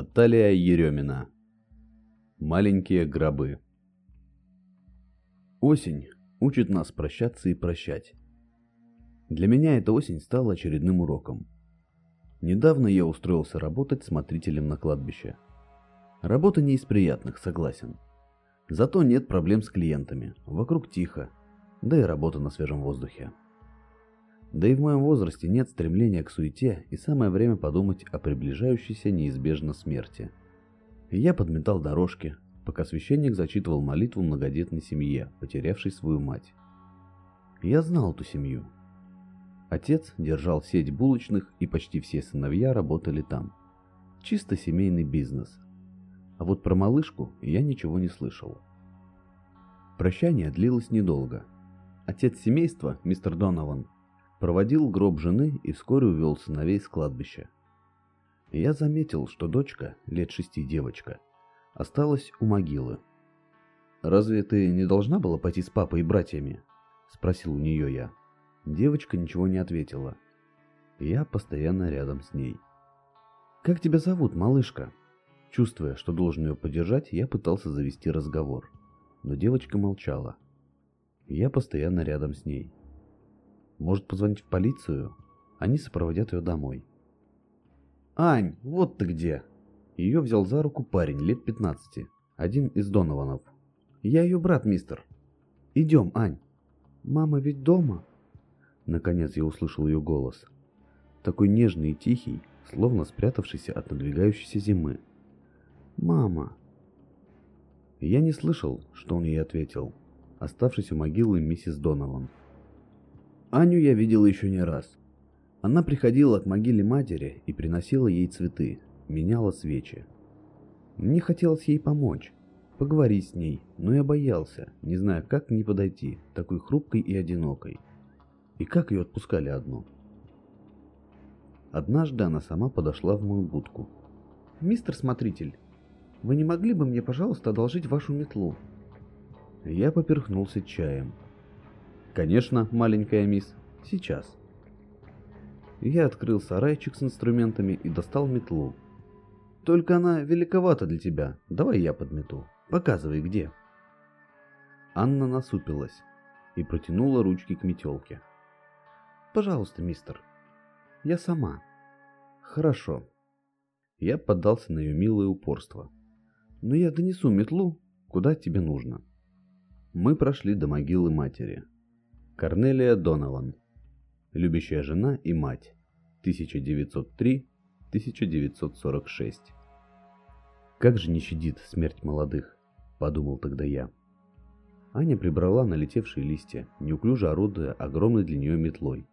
Наталья Еремина. Маленькие гробы. Осень учит нас прощаться и прощать. Для меня эта осень стала очередным уроком. Недавно я устроился работать смотрителем на кладбище. Работа не из приятных, согласен. Зато нет проблем с клиентами, вокруг тихо, да и работа на свежем воздухе. Да и в моем возрасте нет стремления к суете и самое время подумать о приближающейся неизбежно смерти. я подметал дорожки, пока священник зачитывал молитву многодетной семье, потерявшей свою мать. Я знал эту семью. Отец держал сеть булочных, и почти все сыновья работали там. Чисто семейный бизнес. А вот про малышку я ничего не слышал. Прощание длилось недолго. Отец семейства, мистер Донован, проводил гроб жены и вскоре увел сыновей с кладбища. Я заметил, что дочка, лет шести девочка, осталась у могилы. «Разве ты не должна была пойти с папой и братьями?» – спросил у нее я. Девочка ничего не ответила. Я постоянно рядом с ней. «Как тебя зовут, малышка?» Чувствуя, что должен ее поддержать, я пытался завести разговор. Но девочка молчала. Я постоянно рядом с ней. Может позвонить в полицию? Они сопроводят ее домой. «Ань, вот ты где!» Ее взял за руку парень лет 15, один из Донованов. «Я ее брат, мистер. Идем, Ань». «Мама ведь дома?» Наконец я услышал ее голос. Такой нежный и тихий, словно спрятавшийся от надвигающейся зимы. «Мама!» Я не слышал, что он ей ответил, оставшись у могилы миссис Донован. Аню я видел еще не раз. Она приходила к могиле матери и приносила ей цветы, меняла свечи. Мне хотелось ей помочь, поговорить с ней, но я боялся, не зная, как к ней подойти, такой хрупкой и одинокой. И как ее отпускали одну. Однажды она сама подошла в мою будку. «Мистер Смотритель, вы не могли бы мне, пожалуйста, одолжить вашу метлу?» Я поперхнулся чаем. Конечно, маленькая мисс. Сейчас. Я открыл сарайчик с инструментами и достал метлу. Только она великовата для тебя. Давай я подмету. Показывай, где. Анна насупилась и протянула ручки к метелке. Пожалуйста, мистер. Я сама. Хорошо. Я поддался на ее милое упорство. Но я донесу метлу, куда тебе нужно. Мы прошли до могилы матери. Корнелия Донован. Любящая жена и мать. 1903-1946. Как же не щадит смерть молодых, подумал тогда я. Аня прибрала налетевшие листья, неуклюже орудуя огромной для нее метлой.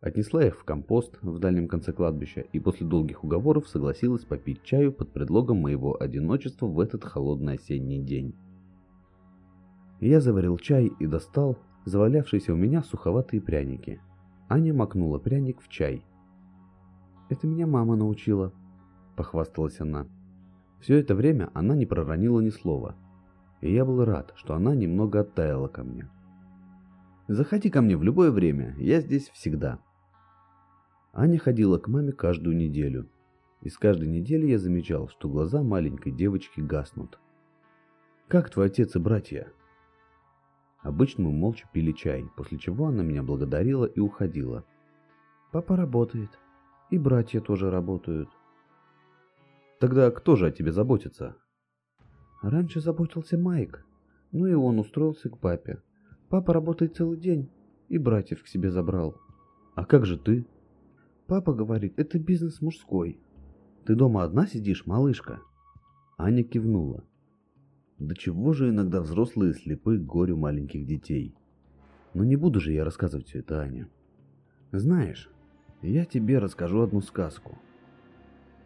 Отнесла их в компост в дальнем конце кладбища и после долгих уговоров согласилась попить чаю под предлогом моего одиночества в этот холодный осенний день. Я заварил чай и достал, завалявшиеся у меня суховатые пряники. Аня макнула пряник в чай. «Это меня мама научила», — похвасталась она. Все это время она не проронила ни слова, и я был рад, что она немного оттаяла ко мне. «Заходи ко мне в любое время, я здесь всегда». Аня ходила к маме каждую неделю, и с каждой недели я замечал, что глаза маленькой девочки гаснут. «Как твой отец и братья?» Обычно мы молча пили чай, после чего она меня благодарила и уходила. Папа работает. И братья тоже работают. Тогда кто же о тебе заботится? Раньше заботился Майк. Ну и он устроился к папе. Папа работает целый день и братьев к себе забрал. А как же ты? Папа говорит, это бизнес мужской. Ты дома одна сидишь, малышка? Аня кивнула. До чего же иногда взрослые слепы к горю маленьких детей? Но не буду же я рассказывать все это, Аня. Знаешь, я тебе расскажу одну сказку.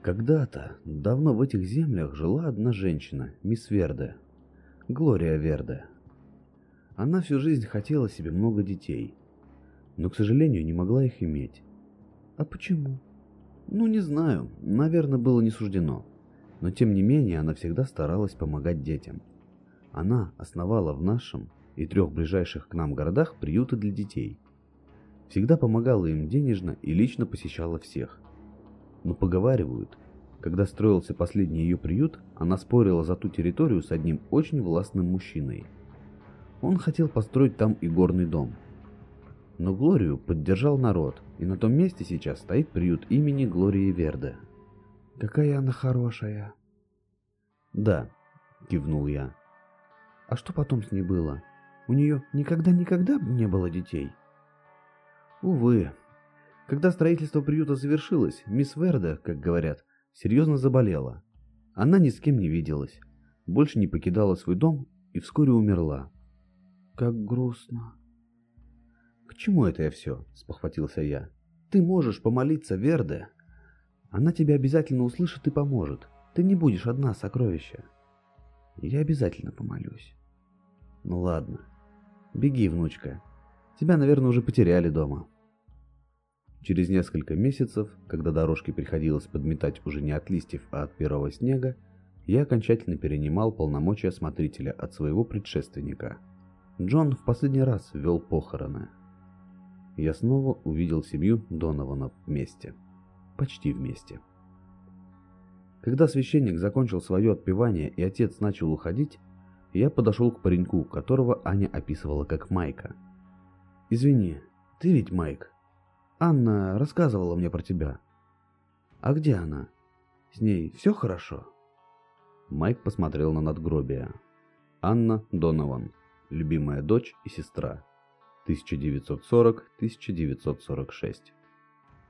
Когда-то, давно в этих землях жила одна женщина, мисс Верде, Глория Верде. Она всю жизнь хотела себе много детей, но, к сожалению, не могла их иметь. А почему? Ну, не знаю, наверное, было не суждено но тем не менее она всегда старалась помогать детям. Она основала в нашем и трех ближайших к нам городах приюты для детей. Всегда помогала им денежно и лично посещала всех. Но поговаривают, Когда строился последний ее приют, она спорила за ту территорию с одним очень властным мужчиной. Он хотел построить там и горный дом. Но Глорию поддержал народ, и на том месте сейчас стоит приют имени Глории Верде. Какая она хорошая. Да, кивнул я. А что потом с ней было? У нее никогда-никогда не было детей? Увы. Когда строительство приюта завершилось, мисс Верде, как говорят, серьезно заболела. Она ни с кем не виделась, больше не покидала свой дом и вскоре умерла. Как грустно. К чему это я все? спохватился я. Ты можешь помолиться Верде. Она тебя обязательно услышит и поможет. Ты не будешь одна, сокровища. Я обязательно помолюсь. Ну ладно. Беги, внучка. Тебя, наверное, уже потеряли дома. Через несколько месяцев, когда дорожки приходилось подметать уже не от листьев, а от первого снега, я окончательно перенимал полномочия смотрителя от своего предшественника. Джон в последний раз вел похороны. Я снова увидел семью Донованов вместе. Почти вместе. Когда священник закончил свое отпевание и отец начал уходить, я подошел к пареньку, которого Аня описывала как Майка. «Извини, ты ведь Майк?» Анна рассказывала мне про тебя. А где она? С ней все хорошо? Майк посмотрел на надгробие. Анна Донован, любимая дочь и сестра. 1940-1946.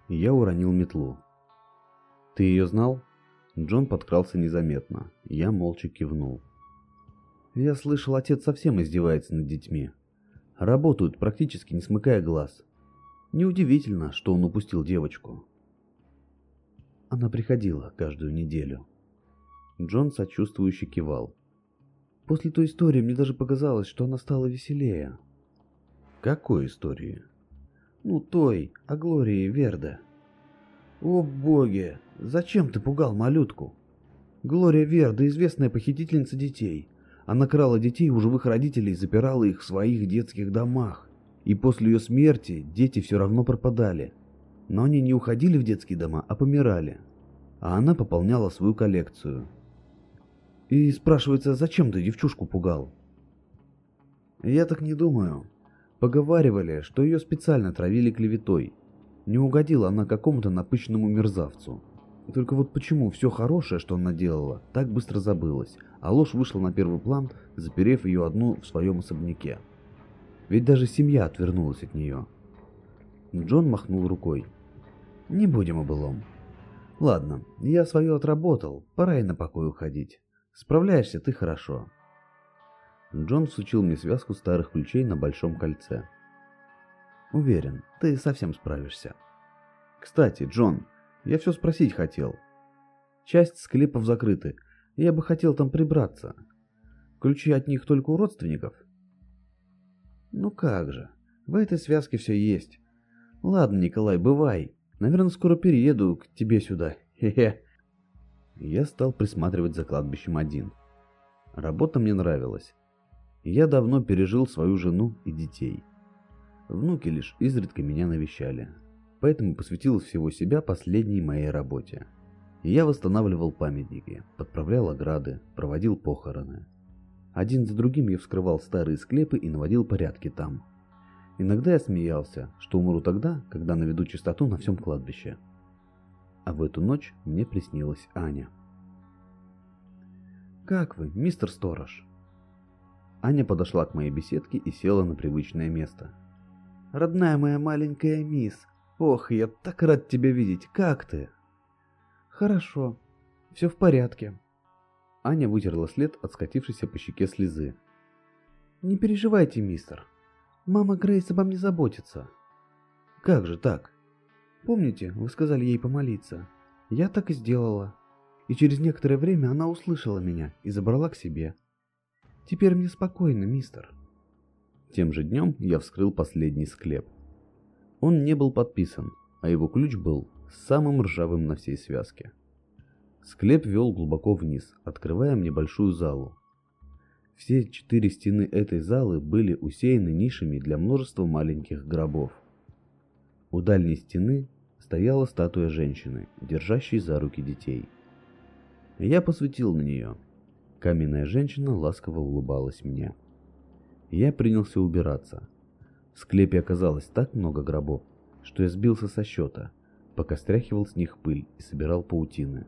Я уронил метлу. Ты ее знал? Джон подкрался незаметно. Я молча кивнул. Я слышал, отец совсем издевается над детьми. Работают практически не смыкая глаз. Неудивительно, что он упустил девочку. Она приходила каждую неделю. Джон сочувствующе кивал. После той истории мне даже показалось, что она стала веселее. Какой истории? Ну, той, о Глории Верде. О боги, зачем ты пугал малютку? Глория Верда, известная похитительница детей. Она крала детей у живых родителей и запирала их в своих детских домах. И после ее смерти дети все равно пропадали. Но они не уходили в детские дома, а помирали. А она пополняла свою коллекцию. И спрашивается, зачем ты девчушку пугал? Я так не думаю. Поговаривали, что ее специально травили клеветой. Не угодила она какому-то напыщенному мерзавцу. Только вот почему все хорошее, что она делала, так быстро забылось, а ложь вышла на первый план, заперев ее одну в своем особняке. Ведь даже семья отвернулась от нее. Джон махнул рукой. «Не будем о былом. Ладно, я свое отработал, пора и на покой уходить. Справляешься ты хорошо». Джон всучил мне связку старых ключей на большом кольце. «Уверен, ты совсем справишься. Кстати, Джон, я все спросить хотел. Часть склепов закрыты, я бы хотел там прибраться. Ключи от них только у родственников?» Ну как же, в этой связке все есть. Ладно, Николай, бывай. Наверное, скоро перееду к тебе сюда. Хе-хе. Я стал присматривать за кладбищем один. Работа мне нравилась. Я давно пережил свою жену и детей. Внуки лишь изредка меня навещали. Поэтому посвятил всего себя последней моей работе. Я восстанавливал памятники, подправлял ограды, проводил похороны. Один за другим я вскрывал старые склепы и наводил порядки там. Иногда я смеялся, что умру тогда, когда наведу чистоту на всем кладбище. А в эту ночь мне приснилась Аня. «Как вы, мистер Сторож?» Аня подошла к моей беседке и села на привычное место. «Родная моя маленькая мисс, ох, я так рад тебя видеть, как ты?» «Хорошо, все в порядке», Аня вытерла след от скатившейся по щеке слезы. «Не переживайте, мистер. Мама Грейс обо мне заботится». «Как же так?» «Помните, вы сказали ей помолиться? Я так и сделала. И через некоторое время она услышала меня и забрала к себе. Теперь мне спокойно, мистер». Тем же днем я вскрыл последний склеп. Он не был подписан, а его ключ был самым ржавым на всей связке. Склеп вел глубоко вниз, открывая мне большую залу. Все четыре стены этой залы были усеяны нишами для множества маленьких гробов. У дальней стены стояла статуя женщины, держащей за руки детей. Я посветил на нее. Каменная женщина ласково улыбалась мне. Я принялся убираться. В склепе оказалось так много гробов, что я сбился со счета, пока стряхивал с них пыль и собирал паутины.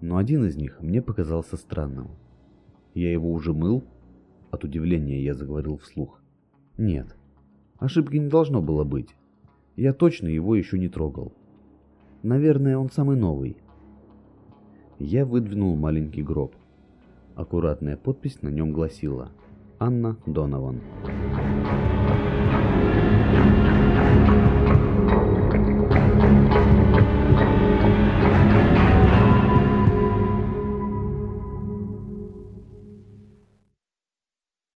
Но один из них мне показался странным. Я его уже мыл? От удивления я заговорил вслух. Нет, ошибки не должно было быть. Я точно его еще не трогал. Наверное, он самый новый. Я выдвинул маленький гроб. Аккуратная подпись на нем гласила «Анна Донован».